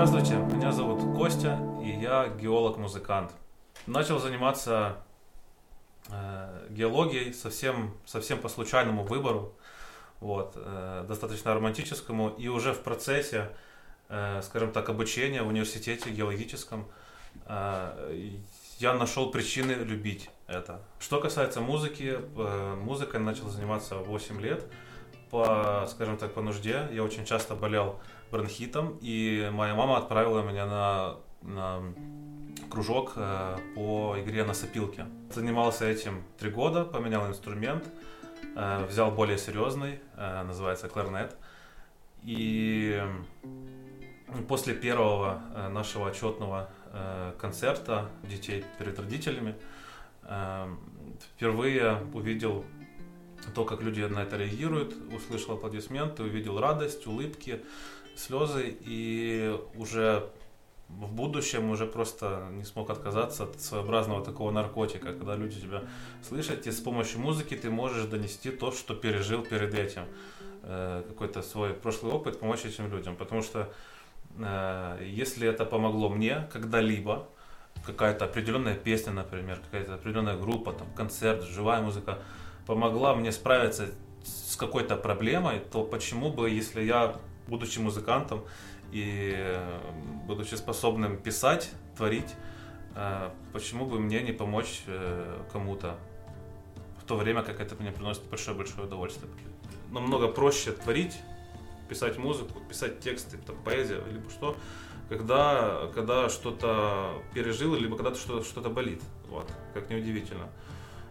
Здравствуйте, меня зовут Костя, и я геолог-музыкант. Начал заниматься э, геологией совсем, совсем по случайному выбору, вот, э, достаточно романтическому, и уже в процессе, э, скажем так, обучения в университете геологическом э, я нашел причины любить это. Что касается музыки, э, музыкой начал заниматься 8 лет, по, скажем так, по нужде. Я очень часто болел бронхитом, и моя мама отправила меня на, на кружок э, по игре на сопилке. Занимался этим три года, поменял инструмент, э, взял более серьезный, э, называется кларнет. И после первого нашего отчетного концерта детей перед родителями впервые увидел то, как люди на это реагируют, услышал аплодисменты, увидел радость, улыбки, слезы и уже в будущем уже просто не смог отказаться от своеобразного такого наркотика, когда люди тебя слышат, и с помощью музыки ты можешь донести то, что пережил перед этим, э, какой-то свой прошлый опыт, помочь этим людям, потому что э, если это помогло мне когда-либо, какая-то определенная песня, например, какая-то определенная группа, там, концерт, живая музыка, помогла мне справиться с какой-то проблемой, то почему бы, если я, будучи музыкантом и э, будучи способным писать, творить, э, почему бы мне не помочь э, кому-то в то время, как это мне приносит большое-большое удовольствие. Намного проще творить, писать музыку, писать тексты, там, поэзия, либо что, когда, когда что-то пережил, либо когда что-то что болит. Вот, как неудивительно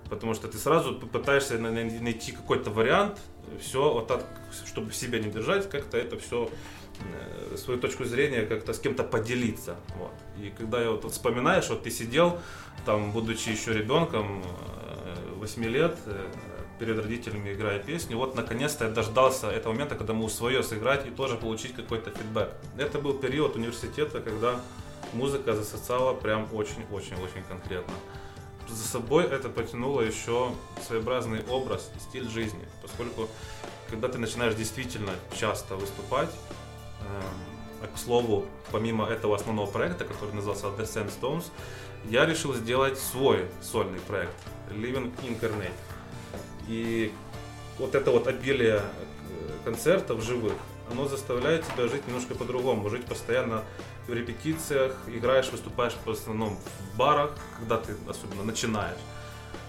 потому что ты сразу пытаешься найти какой-то вариант, все вот так, чтобы в себе не держать, как-то это все э, свою точку зрения как-то с кем-то поделиться. Вот. И когда я вот вспоминаешь, вот ты сидел, там, будучи еще ребенком, 8 э, лет, э, перед родителями играя песню, вот наконец-то я дождался этого момента, когда могу свое сыграть и тоже получить какой-то фидбэк. Это был период университета, когда музыка засосала прям очень-очень-очень конкретно за собой это потянуло еще своеобразный образ стиль жизни, поскольку когда ты начинаешь действительно часто выступать, э, к слову, помимо этого основного проекта, который назывался The Sandstones, я решил сделать свой сольный проект Living Incarnate. И вот это вот обилие э, концертов живых, оно заставляет тебя жить немножко по-другому, жить постоянно в репетициях, играешь, выступаешь в основном в барах, когда ты особенно начинаешь.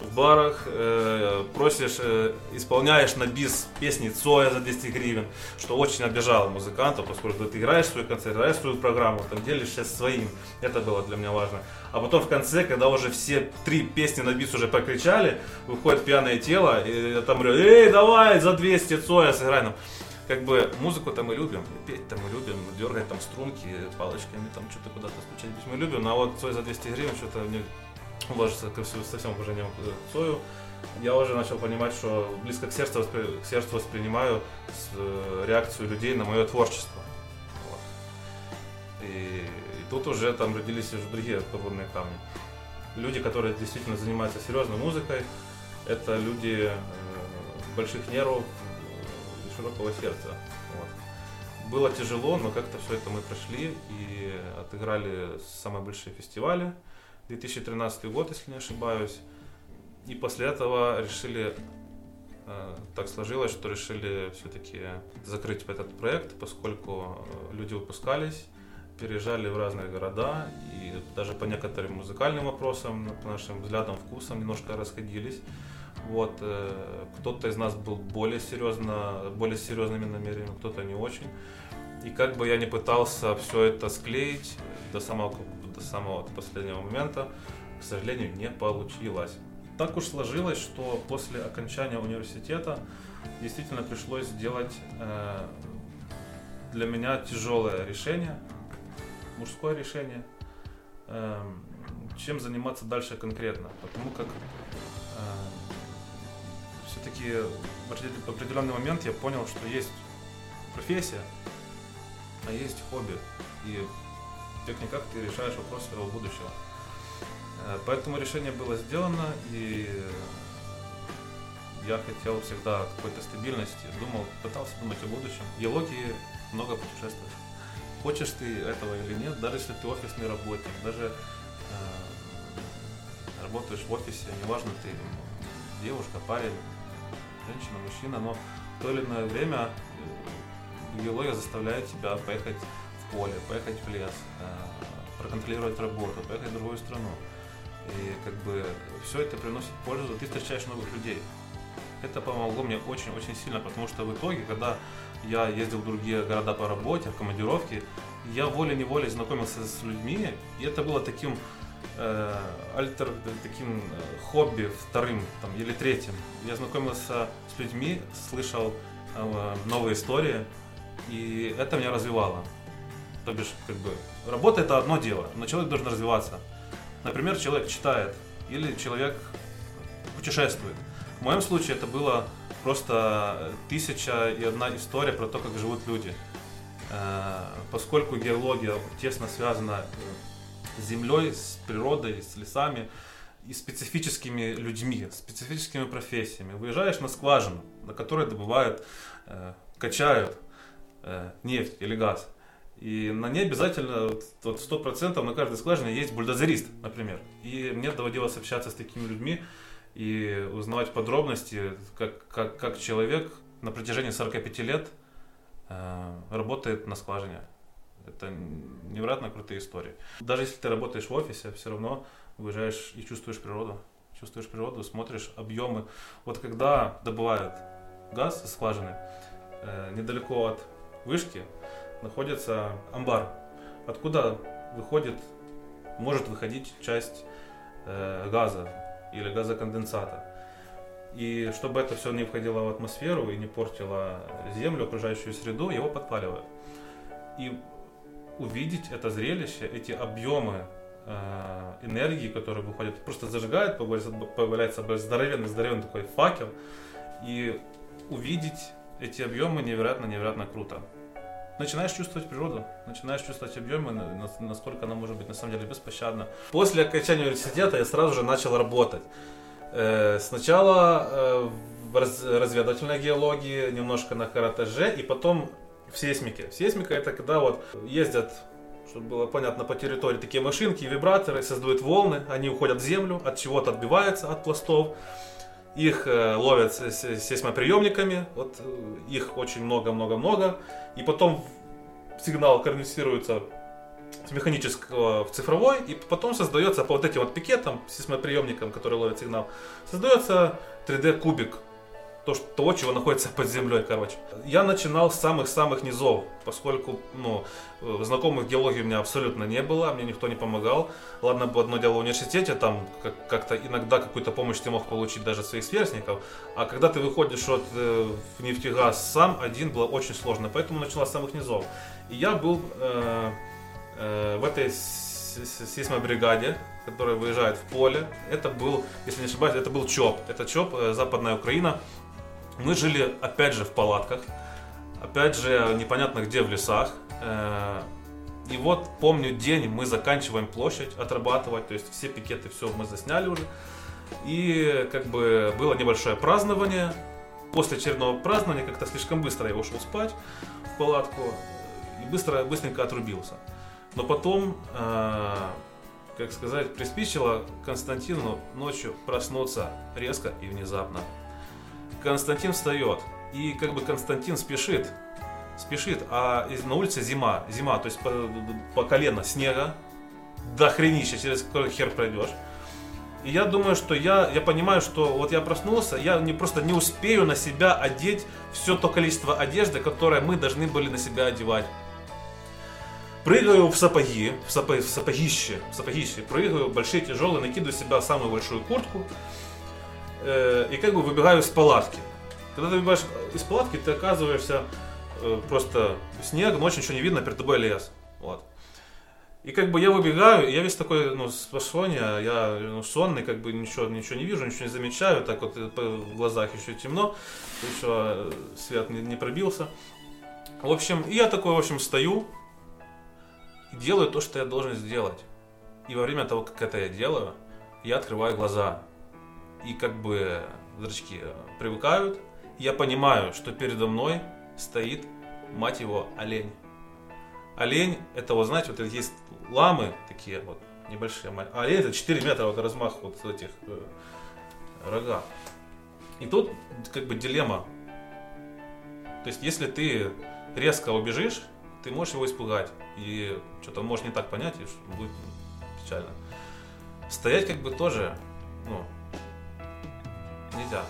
В барах э, просишь, э, исполняешь на бис песни Цоя за 200 гривен, что очень обижало музыкантов, поскольку ты играешь свой концерт, играешь свою программу, там делишься своим. Это было для меня важно. А потом в конце, когда уже все три песни на бис уже прокричали, выходит пьяное тело, и там говорю, эй, давай за 200 Цоя сыграй нам как бы музыку-то мы любим, петь-то мы любим, дергать там струнки палочками, там что-то куда-то стучать мы любим, но вот Цой за 200 гривен что-то мне уважится ко всему, со всем уважением к Цою, я уже начал понимать, что близко к сердцу, к сердцу воспринимаю с, э, реакцию людей на мое творчество. Вот. И, и тут уже там родились уже другие подводные камни. Люди, которые действительно занимаются серьезной музыкой, это люди э, больших нервов, широкого сердца. Вот. Было тяжело, но как-то все это мы прошли и отыграли самые большие фестивали. 2013 год, если не ошибаюсь. И после этого решили, э, так сложилось, что решили все-таки закрыть этот проект, поскольку э, люди выпускались, переезжали в разные города и даже по некоторым музыкальным вопросам, по нашим взглядам, вкусам немножко расходились. Вот, э, кто-то из нас был более серьезно, более серьезными намерениями, кто-то не очень. И как бы я не пытался все это склеить до самого, до самого последнего момента, к сожалению, не получилось. Так уж сложилось, что после окончания университета действительно пришлось сделать э, для меня тяжелое решение, мужское решение, э, чем заниматься дальше конкретно. Потому как все-таки в определенный момент я понял, что есть профессия, а есть хобби. И как-никак ты решаешь вопрос своего будущего. Э, поэтому решение было сделано, и я хотел всегда какой-то стабильности, думал, пытался думать о будущем. Геологии много путешествовать. хочешь ты этого или нет, даже если ты офисный работник, даже э, работаешь в офисе, неважно ты девушка, парень, женщина, мужчина, но в то или иное время э, геология заставляет тебя поехать в поле, поехать в лес, э, проконтролировать работу, поехать в другую страну. И как бы все это приносит пользу, ты встречаешь новых людей. Это помогло мне очень-очень сильно, потому что в итоге, когда я ездил в другие города по работе, в командировке, я волей-неволей знакомился с людьми, и это было таким э, альтер, таким э, хобби вторым там, или третьим. Я знакомился с людьми, слышал э, новые истории, и это меня развивало. То бишь, как бы, работа это одно дело, но человек должен развиваться. Например, человек читает или человек путешествует. В моем случае это было просто тысяча и одна история про то, как живут люди. Поскольку геология тесно связана землей, с природой, с лесами и специфическими людьми, специфическими профессиями. Выезжаешь на скважину, на которой добывают, э, качают э, нефть или газ. И на ней обязательно вот сто процентов на каждой скважине есть бульдозерист, например. И мне доводилось общаться с такими людьми и узнавать подробности, как, как, как человек на протяжении 45 лет э, работает на скважине. Это невероятно крутые истории. Даже если ты работаешь в офисе, все равно выезжаешь и чувствуешь природу. Чувствуешь природу, смотришь объемы. Вот когда добывают газ из скважины, э, недалеко от вышки находится амбар, откуда выходит, может выходить часть э, газа или газоконденсата. И чтобы это все не входило в атмосферу и не портило землю, окружающую среду, его подпаливают. И увидеть это зрелище, эти объемы э, энергии, которые выходят, просто зажигают, появляется здоровенный, здоровенный такой факел, и увидеть эти объемы невероятно-невероятно круто начинаешь чувствовать природу, начинаешь чувствовать объемы, насколько она может быть на самом деле беспощадна. После окончания университета я сразу же начал работать. Э, сначала э, в разведывательной геологии, немножко на каратаже, и потом в сейсмике. Сейсмика это когда вот ездят чтобы было понятно, по территории такие машинки, вибраторы создают волны, они уходят в землю, от чего-то отбиваются от пластов, их э, ловят сейсмоприемниками, вот их очень много-много-много, и потом сигнал конвертируется с механического в цифровой, и потом создается по вот этим вот пикетам, сейсмоприемникам, которые ловят сигнал, создается 3D кубик то, что, того, чего находится под землей, короче. Я начинал с самых-самых низов, поскольку, ну, э, знакомых геологии у меня абсолютно не было, мне никто не помогал. Ладно, бы одно дело в университете, там как-то иногда какую-то помощь ты мог получить даже своих сверстников, а когда ты выходишь от э, в нефтегаз сам, один было очень сложно, поэтому начала с самых низов. И я был э, э, в этой сейсмобригаде, которая выезжает в поле. Это был, если не ошибаюсь, это был ЧОП. Это ЧОП, э, Западная Украина. Мы жили, опять же, в палатках, опять же, непонятно где, в лесах. Э, и вот помню день, мы заканчиваем площадь отрабатывать, то есть все пикеты, все мы засняли уже. И как бы было небольшое празднование. После очередного празднования как-то слишком быстро я ушел спать в палатку и быстро, быстренько отрубился. Но потом, э, как сказать, приспичило Константину ночью проснуться резко и внезапно. Константин встает, и как бы Константин спешит, спешит, а на улице зима, зима, то есть по, по колено снега, до хренища, через какой хер пройдешь. И я думаю, что я, я понимаю, что вот я проснулся, я не, просто не успею на себя одеть все то количество одежды, которое мы должны были на себя одевать. Прыгаю в сапоги, в, сапо, в сапогище, в сапогище, прыгаю, большие тяжелые, накидываю себя самую большую куртку, э, и как бы выбегаю из палатки. Когда ты выбегаешь из палатки, ты оказываешься э, просто снег, ночью ничего не видно, перед тобой лес. Вот. И как бы я выбегаю, я весь такой, ну, с пошония, я ну, сонный, как бы ничего, ничего не вижу, ничего не замечаю, так вот в глазах еще темно, еще э, свет не, не пробился. В общем, я такой, в общем, стою и делаю то, что я должен сделать. И во время того, как это я делаю, я открываю глаза и как бы зрачки привыкают. Я понимаю, что передо мной стоит, мать его, олень. олень, это вот, знаете, вот есть ламы такие вот, небольшие, а олень это 4 метра вот размах вот этих э, рога. И тут как бы дилемма. То есть, если ты резко убежишь, ты можешь его испугать. И что-то можешь не так понять, и будет печально. Стоять как бы тоже, ну, нельзя.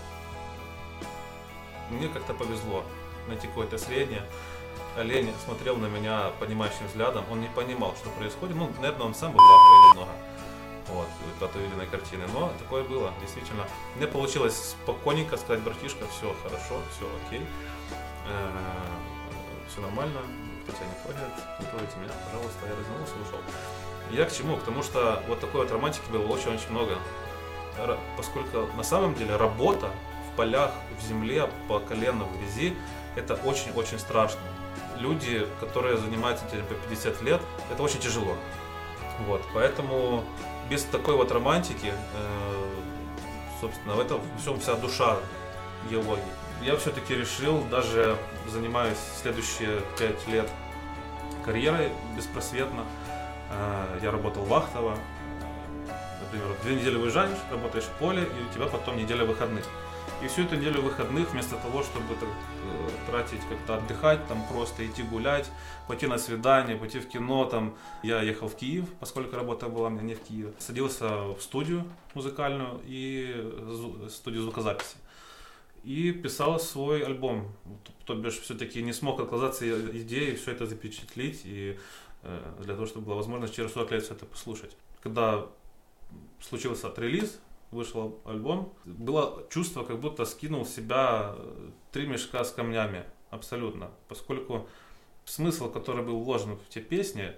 Мне как-то повезло найти какое-то среднее. Олень смотрел на меня понимающим взглядом, он не понимал, что происходит. Ну, наверное, он сам был в немного вот, от увиденной картины. Но такое было, действительно. Мне получилось спокойненько сказать, братишка, все хорошо, все окей, э, все нормально, кто тебя не трогает, не трогайте меня, пожалуйста, я развернулся и ушел. Я к чему? Потому что вот такой вот романтики было очень-очень много. Поскольку на самом деле работа в полях, в земле, по колено в грязи, это очень-очень страшно. Люди, которые занимаются этим по 50 лет, это очень тяжело. Вот, поэтому без такой вот романтики, э, собственно, в этом всем вся душа геологии. Я все-таки решил, даже занимаюсь следующие пять лет карьерой беспросветно. Э, я работал вахтово. Например, две недели выезжаешь, работаешь в поле, и у тебя потом неделя выходных. И всю эту неделю выходных, вместо того, чтобы так, э, тратить как-то отдыхать, там просто идти гулять, пойти на свидание, пойти в кино, там, я ехал в Киев, поскольку работа была у меня не в Киеве. Садился в студию музыкальную и студию звукозаписи. И писал свой альбом. То бишь, все-таки не смог отказаться идеей все это запечатлить, и э, для того, чтобы была возможность через 40 лет все это послушать. Когда случился отрелиз, вышел альбом, было чувство, как будто скинул в себя э, три мешка с камнями, абсолютно, поскольку смысл, который был вложен в те песни,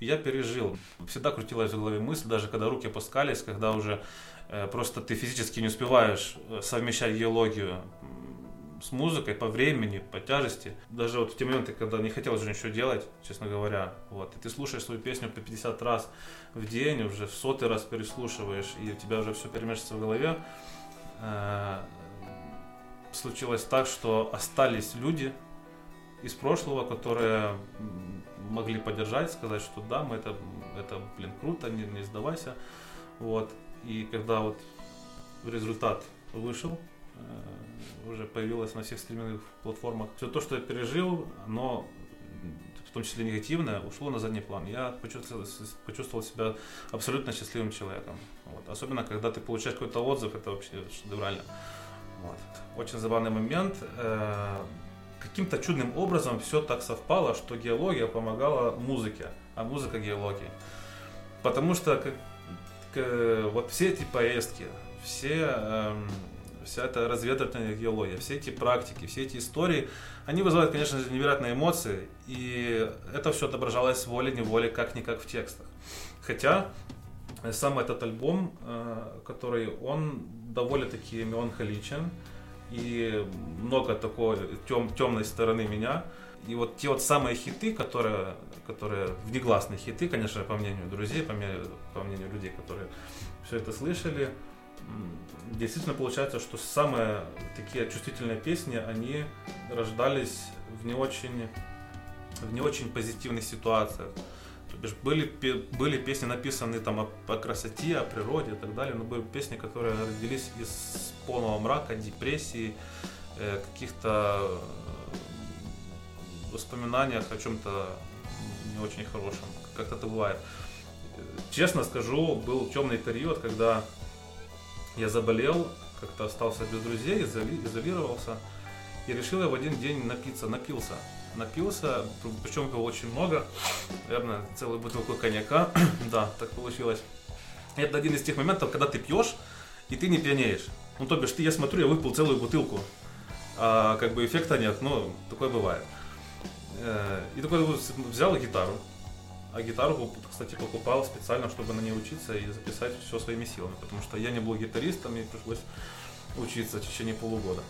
я пережил. Всегда крутилась в голове мысль, даже когда руки опускались, когда уже э, просто ты физически не успеваешь э, совмещать геологию с музыкой по времени, по тяжести. Даже вот в те моменты, когда не хотел уже ничего делать, честно говоря, вот, и ты слушаешь свою песню по 50 раз в день, уже в сотый раз переслушиваешь, и у тебя уже все перемешивается в голове, э, случилось так, что остались люди из прошлого, которые могли поддержать, сказать, что да, мы это, это блин, круто, не, не сдавайся. Вот. И когда вот результат вышел, уже появилось на всех стриминговых платформах. Все то, что я пережил, оно в том числе негативное, ушло на задний план. Я почувствовал, почувствовал себя абсолютно счастливым человеком. Вот. Особенно, когда ты получаешь какой-то отзыв, это вообще шедеврально. Вот. Очень забавный момент. Э, каким-то чудным образом все так совпало, что геология помогала музыке, а музыка геологии. Потому что как, как, вот все эти поездки, все эм, вся эта разведывательная геология, все эти практики, все эти истории, они вызывают, конечно же, невероятные эмоции, и это все отображалось волей-неволей, как-никак в текстах. Хотя сам этот альбом, э, который он довольно-таки меланхоличен, и много такой тем, темной стороны меня. И вот те вот самые хиты, которые, которые внегласные хиты, конечно, по мнению друзей, по мнению, по мнению людей, которые все это слышали, действительно получается, что самые такие чувствительные песни, они рождались в не очень, в не очень позитивных ситуациях. То бишь были, были песни написаны там о, о красоте, о природе и так далее, но были песни, которые родились из полного мрака, депрессии, э, каких-то э, воспоминаниях о чем-то не очень хорошем, как это бывает. Честно скажу, был темный период, когда я заболел, как-то остался без друзей, изолировался. И решил я в один день напиться, напился. Напился, причем было очень много, наверное, целую бутылку коньяка. да, так получилось. Это один из тех моментов, когда ты пьешь, и ты не пьянеешь. Ну, то бишь, ты, я смотрю, я выпил целую бутылку. А как бы эффекта нет, ну, такое бывает. Э, и такой взял гитару, а гитару, кстати, покупал специально, чтобы на ней учиться и записать все своими силами, потому что я не был гитаристом, мне пришлось учиться в течение полугода.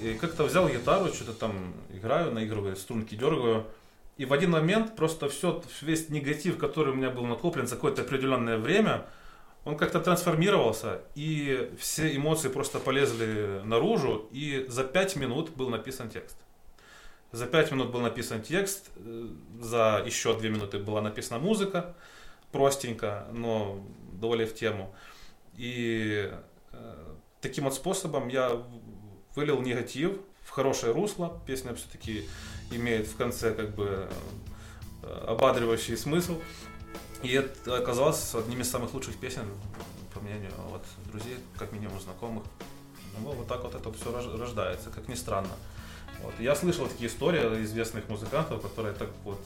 И как-то взял гитару, что-то там играю, наигрываю, струнки дергаю. И в один момент просто все, весь негатив, который у меня был накоплен за какое-то определенное время, он как-то трансформировался, и все эмоции просто полезли наружу, и за пять минут был написан текст. За 5 минут был написан текст, э, за еще 2 минуты была написана музыка, простенько, но довольно в тему. И э, таким вот способом я вылил негатив в хорошее русло. Песня все-таки имеет в конце как бы э, ободривающий смысл. И это оказалось одним из самых лучших песен, по мнению вот, друзей, как минимум знакомых. Ну, вот так вот это все рождается, как ни странно. Вот. Я слышал такие истории известных музыкантов, которые так вот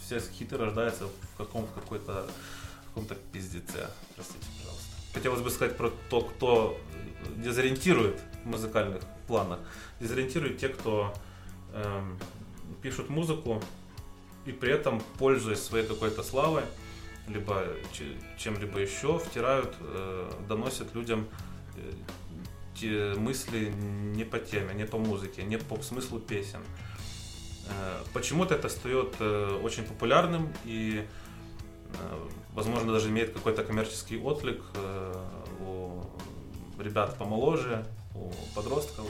все хиты рождаются в каком-то какой-то каком-то пиздеце. Простите, пожалуйста. Хотелось бы сказать про то, кто дезориентирует в музыкальных планах. Дезориентирует те, кто эм, пишут музыку и при этом, пользуясь своей какой-то славой, либо чем-либо еще, втирают, э, доносят людям э, мысли не по теме, не по музыке, не по смыслу песен. Э, почему-то это стает э, очень популярным и, э, возможно, даже имеет какой-то коммерческий отклик у ребят помоложе, у подростков,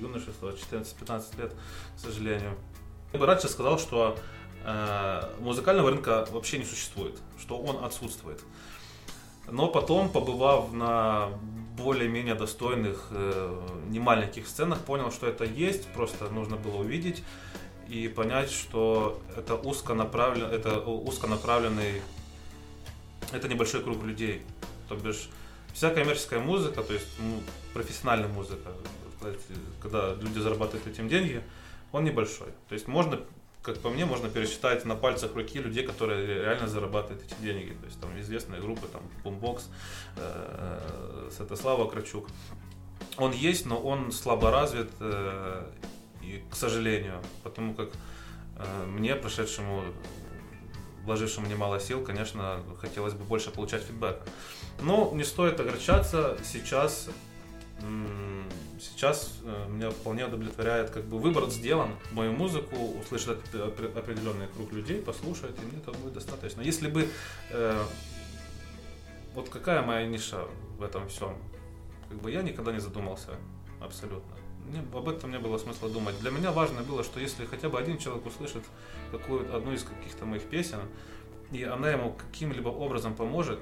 юношества 14-15 лет, к сожалению. Я бы раньше сказал, что музыкального рынка вообще не существует, что он отсутствует. Но потом, побывав на более-менее достойных, немаленьких сценах, понял, что это есть, просто нужно было увидеть и понять, что это узконаправлен, это узконаправленный, это небольшой круг людей. То бишь, вся коммерческая музыка, то есть ну, профессиональная музыка, когда люди зарабатывают этим деньги, он небольшой. То есть можно, как по мне, можно пересчитать на пальцах руки людей, которые реально зарабатывают эти деньги. То есть там известные группы, там Boombox, э, Святослава Крачук. Он есть, но он слабо развит, э, и, к сожалению, потому как э, мне, прошедшему, вложившему немало сил, конечно, хотелось бы больше получать фидбэка. Но не стоит огорчаться, сейчас, сейчас э, меня вполне удовлетворяет, как бы выбор сделан, мою музыку услышит определенный круг людей, послушает, и мне этого будет достаточно. Если бы, э, вот какая моя ниша в этом всем, как бы я никогда не задумался абсолютно мне, об этом не было смысла думать. Для меня важно было, что если хотя бы один человек услышит какую одну из каких-то моих песен, и она ему каким-либо образом поможет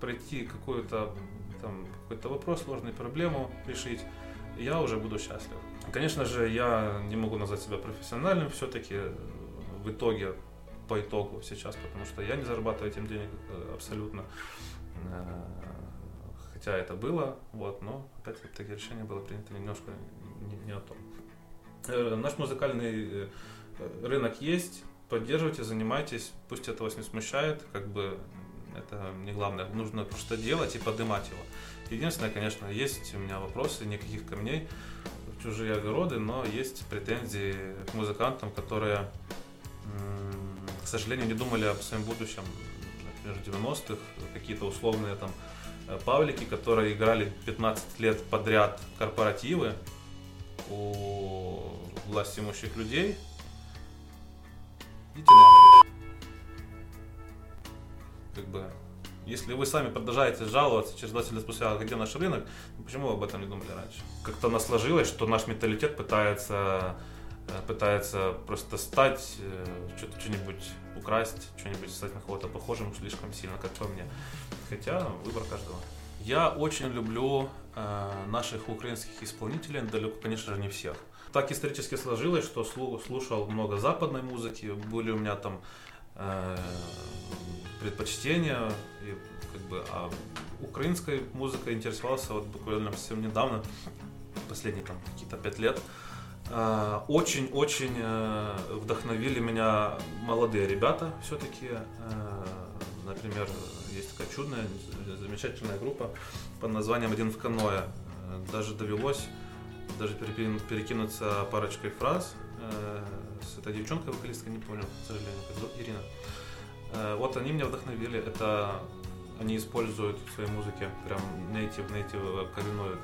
пройти какую-то там какой-то вопрос, сложную проблему решить, я уже буду счастлив. Конечно же, я не могу назвать себя профессиональным все-таки в итоге, по итогу сейчас, потому что я не зарабатываю этим денег э, абсолютно. Э, хотя это было, вот, но опять-таки решение было принято немножко не, не о том. Э, наш музыкальный э, рынок есть, поддерживайте, занимайтесь, пусть это вас не смущает, как бы это не главное, нужно просто делать и поднимать его. Единственное, конечно, есть у меня вопросы, никаких камней в чужие огороды, но есть претензии к музыкантам, которые, к сожалению, не думали об своем будущем, например, 90-х, какие-то условные там э, павлики, которые играли 15 лет подряд корпоративы, у власть имущих людей. Идите нахуй. Как бы, если вы сами продолжаете жаловаться через 20 лет спустя, «А где наш рынок, ну, почему вы об этом не думали раньше? Как-то у нас сложилось, что наш менталитет пытается, э, пытается просто стать, э, что-нибудь украсть, что-нибудь стать на кого-то похожим слишком сильно, как по мне. Хотя выбор каждого. Я очень люблю э, наших украинских исполнителей, далеко, конечно же, не всех. Так исторически сложилось, что слушал много западной музыки, были у меня там предпочтения, и, как бы, а украинской музыкой интересовался вот буквально совсем недавно, последние там какие-то пять лет. Э, очень-очень э, вдохновили меня молодые ребята все-таки. Э, например, есть такая чудная, замечательная группа под названием «Один в каноэ». Э, даже довелось даже перекинуться парочкой фраз э, с этой девчонкой, вокалисткой, не помню, к сожалению, Ирина. Э, вот они меня вдохновили. Это они используют в своей музыке прям native, native коренной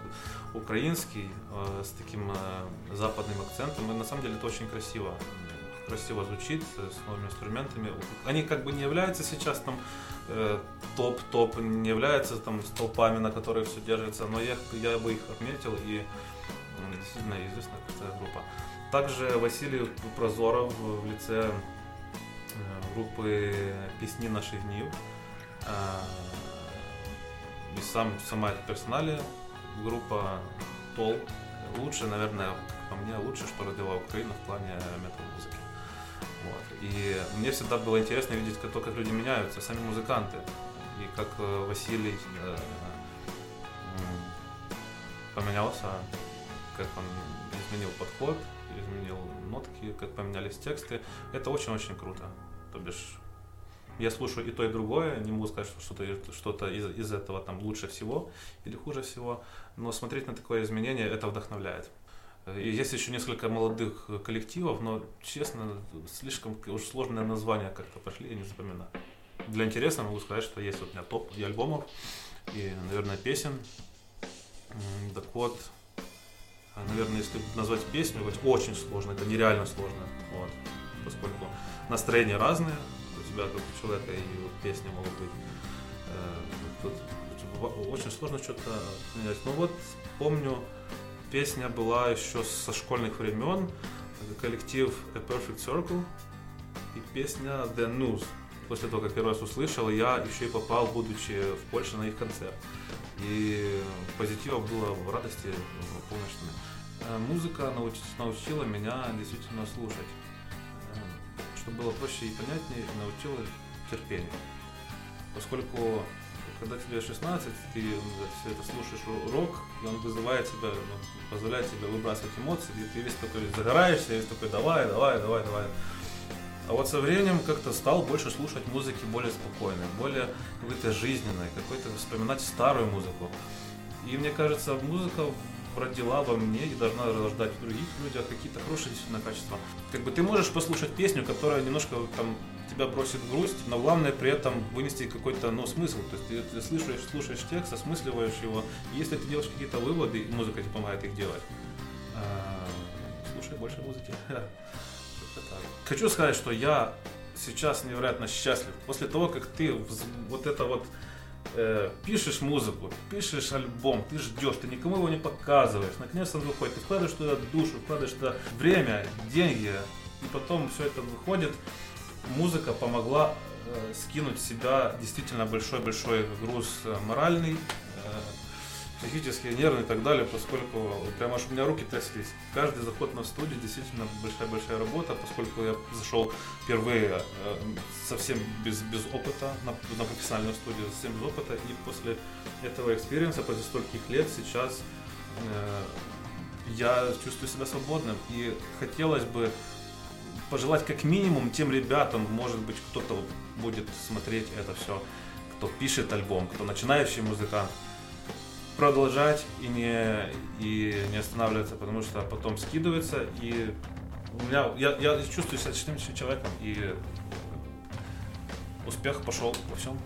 украинский с таким западным акцентом. И на самом деле это очень красиво красиво звучит, с новыми инструментами. Они как бы не являются сейчас там Э, топ-топ не является там столпами, на которых все держится, но я, я бы их отметил и действительно известная группа. Также Василий Прозоров в лице э, группы «Песни наших дней». Э, и сам, сама персоналия группа Тол. Лучше, наверное, по мне, лучше, что родила Украина в плане метал-музыки. Вот. И мне всегда было интересно видеть, то, как люди меняются, сами музыканты. И как э, Василий поменялся, как он изменил подход, изменил нотки, как поменялись тексты. Это очень-очень круто. То бишь, я слушаю и то, и другое, не могу сказать, что что-то, что-то из, из этого там лучше всего или хуже всего, но смотреть на такое изменение, это вдохновляет. И есть еще несколько молодых коллективов, но, честно, слишком уж сложные названия как-то пошли, я не запоминаю. Для интереса могу сказать, что есть вот у меня топ и альбомов, и, наверное, песен. Так вот, наверное, если назвать песню, вот очень сложно, это нереально сложно, вот, поскольку настроения разные, у тебя как у человека и вот песни могут быть. Э, тут очень сложно что-то менять. Ну вот помню, песня была еще со школьных времен, коллектив A Perfect Circle и песня The News. После того, как первый раз услышал, я еще и попал, будучи в Польше, на их концерт. И позитива было в радости полночной. Э, музыка научила меня действительно слушать. Э, чтобы было проще и понятнее, научила терпению. Поскольку когда тебе 16, ты все это слушаешь рок, и он вызывает тебя, ну, позволяет тебе выбрасывать эмоции, и ты весь такой загораешься, весь такой давай, давай, давай, давай. А вот со временем как-то стал больше слушать музыки более спокойной, более какой-то жизненной, какой-то вспоминать старую музыку. И мне кажется, музыка родила во мне и должна рождать в других людях какие-то хорошие действительно качества. Как бы ты можешь послушать песню, которая немножко там тебя бросит в грусть, но главное при этом вынести какой-то ну, смысл. То есть ты, ты слышишь, слушаешь текст, осмысливаешь его. И если ты делаешь какие-то выводы, музыка тебе помогает их делать. А, слушай больше музыки. Хочу сказать, что я сейчас невероятно счастлив. После того, как ты вот это вот э, пишешь музыку, пишешь альбом, ты ждешь, ты никому его не показываешь, наконец-то он выходит, ты вкладываешь туда душу, вкладываешь туда время, деньги, и потом все это выходит. Музыка помогла э, скинуть с себя действительно большой-большой груз э, психические, нервные и так далее, поскольку прямо аж у меня руки тряслись. Каждый заход на студию действительно большая-большая работа, поскольку я зашел впервые э, совсем без, без опыта на, на профессиональную студию, совсем без опыта, и после этого experience -а, после стольких лет, сейчас э, я чувствую себя свободным, и хотелось бы пожелать как минимум тем ребятам, может быть, кто-то будет смотреть это все, кто пишет альбом, кто начинающий музыкант, продолжать и не, и не останавливаться, потому что потом скидывается, и у меня, я, я чувствую себя счастливым человеком, и успех пошел во всем,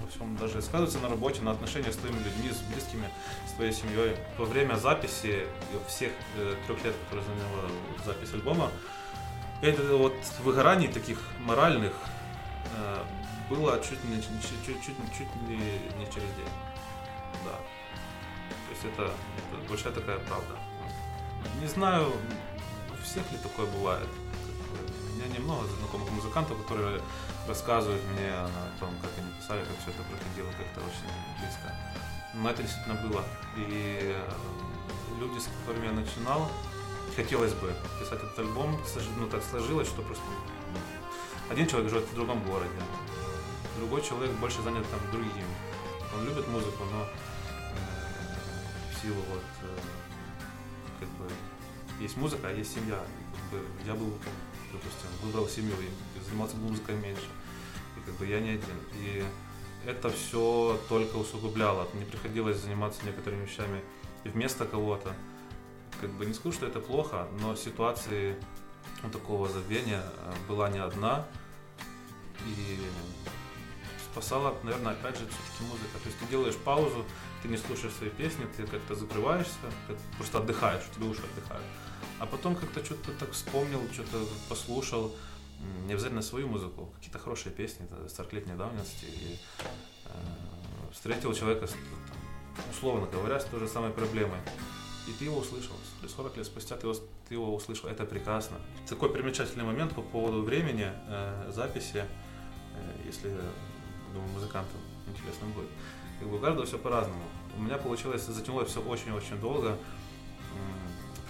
во всем, даже сказывается на работе, на отношениях с твоими людьми, с близкими, с твоей семьей. Во время записи всех э, трех лет, которые заняла запись альбома, это вот выгораний таких моральных э, было чуть, не, чуть, чуть, чуть, чуть не через день. Да есть это, это большая такая правда. Не знаю, у всех ли такое бывает. У меня немного знакомых музыкантов, которые рассказывают мне о том, как они писали, как все это проходило, как-то очень близко. Но это действительно было. И э, люди, с которыми я начинал, хотелось бы писать этот альбом, ну так сложилось, что просто один человек живет в другом городе, другой человек больше занят там другим. Он любит музыку, но силу вот э, как бы есть музыка, а есть семья. И, как бы, я был, допустим, выбрал семью и занимался музыкой меньше. И как бы я не один. И это все только усугубляло. Мне приходилось заниматься некоторыми вещами вместо кого-то. Как бы не скажу, что это плохо, но ситуации такого забвения э, была не одна. И спасала, наверное, опять же, все-таки музыка. То есть ты делаешь паузу, ты не слушаешь свои песни, ты как-то закрываешься, ты просто отдыхаешь, у тебя уши отдыхают. А потом как-то что-то так вспомнил, что-то послушал, не обязательно свою музыку, какие-то хорошие песни, 40-летней давности, и э, встретил человека, условно говоря, с той же самой проблемой. И ты его услышал. 40 лет спустя ты его, ты его услышал. Это прекрасно. Такой примечательный момент по поводу времени э, записи, э, если, думаю, музыкантам интересно будет. Как бы у каждого все по-разному. У меня получилось, затянулось все очень-очень долго.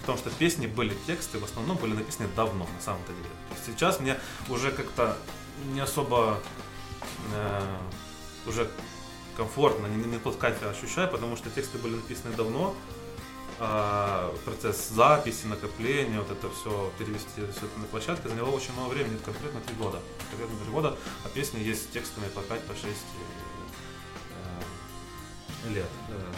Потому что песни были, тексты в основном были написаны давно, на самом-то деле. Сейчас мне уже как-то не особо э, уже комфортно, не, не тот кайф я ощущаю, потому что тексты были написаны давно, процесс записи, накопления, вот это все, перевести все это на площадку, заняло очень много времени, конкретно три года. Конкретно три года, а песни есть текстами по 5, по 6 э, лет. Э,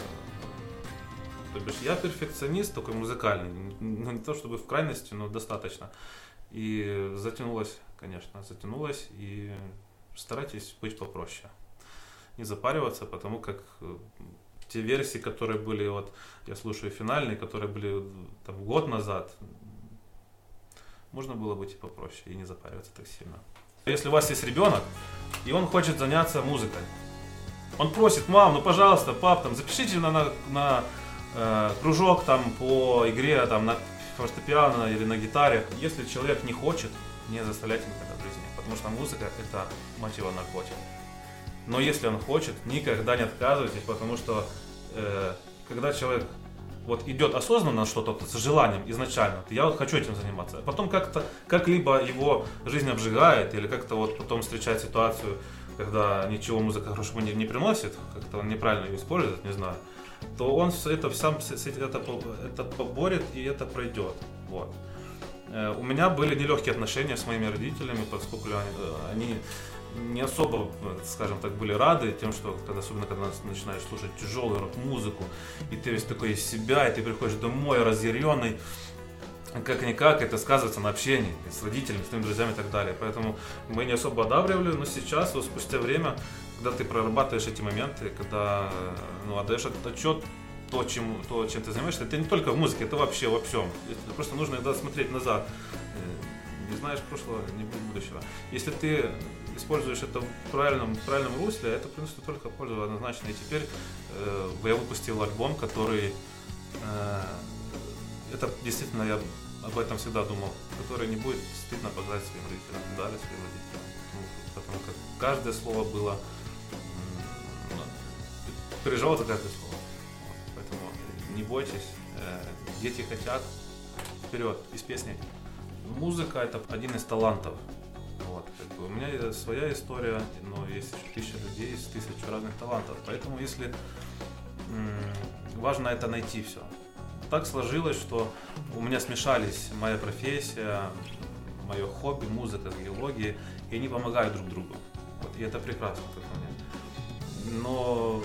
то бишь я перфекционист такой музыкальный, ну, не то чтобы в крайности, но достаточно. И затянулось, конечно, затянулось, и старайтесь быть попроще. Не запариваться, потому как э, те версии, которые были, вот я слушаю финальные, которые были там год назад, можно было быть и попроще, и не запариваться так сильно. Если у вас есть ребенок, и он хочет заняться музыкой, он просит, мам, ну пожалуйста, пап, там запишите на, на, на э, кружок там по игре там на фортепиано или на гитаре. Если человек не хочет, не заставляйте никогда в жизни, потому что музыка это мать его наркотик. Но если он хочет, никогда не отказывайтесь, потому что э, когда человек вот идет осознанно на что-то с желанием изначально, я вот хочу этим заниматься, а потом как-то как-либо его жизнь обжигает или как-то вот потом встречает ситуацию, когда ничего музыка хорошего не, не приносит, как-то он неправильно ее использует, не знаю, то он это сам это, это поборет и это пройдет. Вот. Э, у меня были нелегкие отношения с моими родителями, поскольку они не особо, скажем так, были рады тем, что, когда, особенно когда начинаешь слушать тяжелую рок-музыку, и ты весь такой из себя, и ты приходишь домой разъяренный, как-никак это сказывается на общении с родителями, с твоими друзьями и так далее. Поэтому мы не особо одабривали, но сейчас, вот, спустя время, когда ты прорабатываешь эти моменты, когда ну, отдаешь отчет то, чем, то, чем ты занимаешься, это не только в музыке, это вообще во всем. Просто нужно иногда смотреть назад. Э, не знаешь прошлого, не будущего. Если ты используешь это в правильном, в правильном русле, это приносит только пользу однозначно. И теперь э, я выпустил альбом, который э, это действительно я об этом всегда думал, который не будет стыдно показать своим родителям, дали своим родителям. Ну, потому как каждое слово было ну, переживал за каждое слово. Поэтому не бойтесь, э, дети хотят, вперед, из песни. Музыка это один из талантов у меня своя история, но есть тысяча людей, есть тысяча разных талантов. Поэтому если важно это найти все. Так сложилось, что у меня смешались моя профессия, мое хобби, музыка, геология, и они помогают друг другу. Вот, и это прекрасно, как мне. Но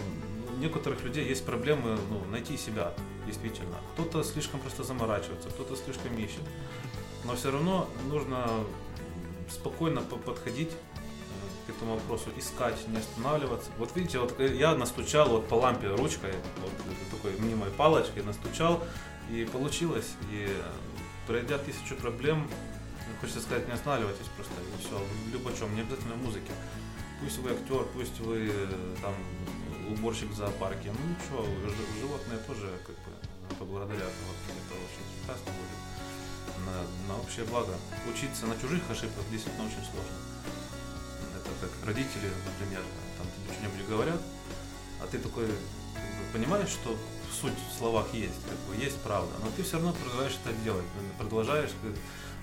у некоторых людей есть проблемы ну, найти себя, действительно. Кто-то слишком просто заморачивается, кто-то слишком ищет. Но все равно нужно спокойно подходить э, к этому вопросу, искать, не останавливаться. Вот видите, вот я настучал вот по лампе ручкой, вот такой мнимой палочкой настучал, и получилось. И пройдя тысячу проблем, хочется сказать, не останавливайтесь просто, и все, в чем, не обязательно в музыке. Пусть вы актер, пусть вы там уборщик в зоопарке, ну ничего, животные тоже как бы поблагодарят, вот это очень прекрасно будет на, на общее благо. Учиться на чужих ошибках действительно очень сложно. Это как родители, например, там тебе что-нибудь говорят, а ты такой как бы, понимаешь, что суть в словах есть, как бы, есть правда, но ты все равно продолжаешь это делать, продолжаешь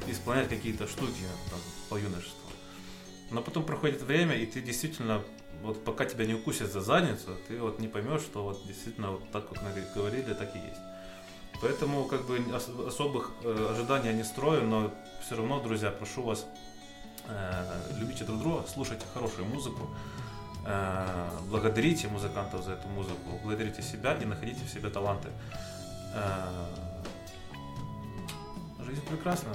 исполнять какие-то штуки там, по юношеству. Но потом проходит время, и ты действительно, вот пока тебя не укусят за задницу, ты вот не поймешь, что вот действительно вот так, как мы говорили, так и есть. Поэтому как бы особых э, ожиданий я не строю, но все равно, друзья, прошу вас, э, любите друг друга, слушайте хорошую музыку, э, благодарите музыкантов за эту музыку, благодарите себя и находите в себе таланты. Э, жизнь прекрасна.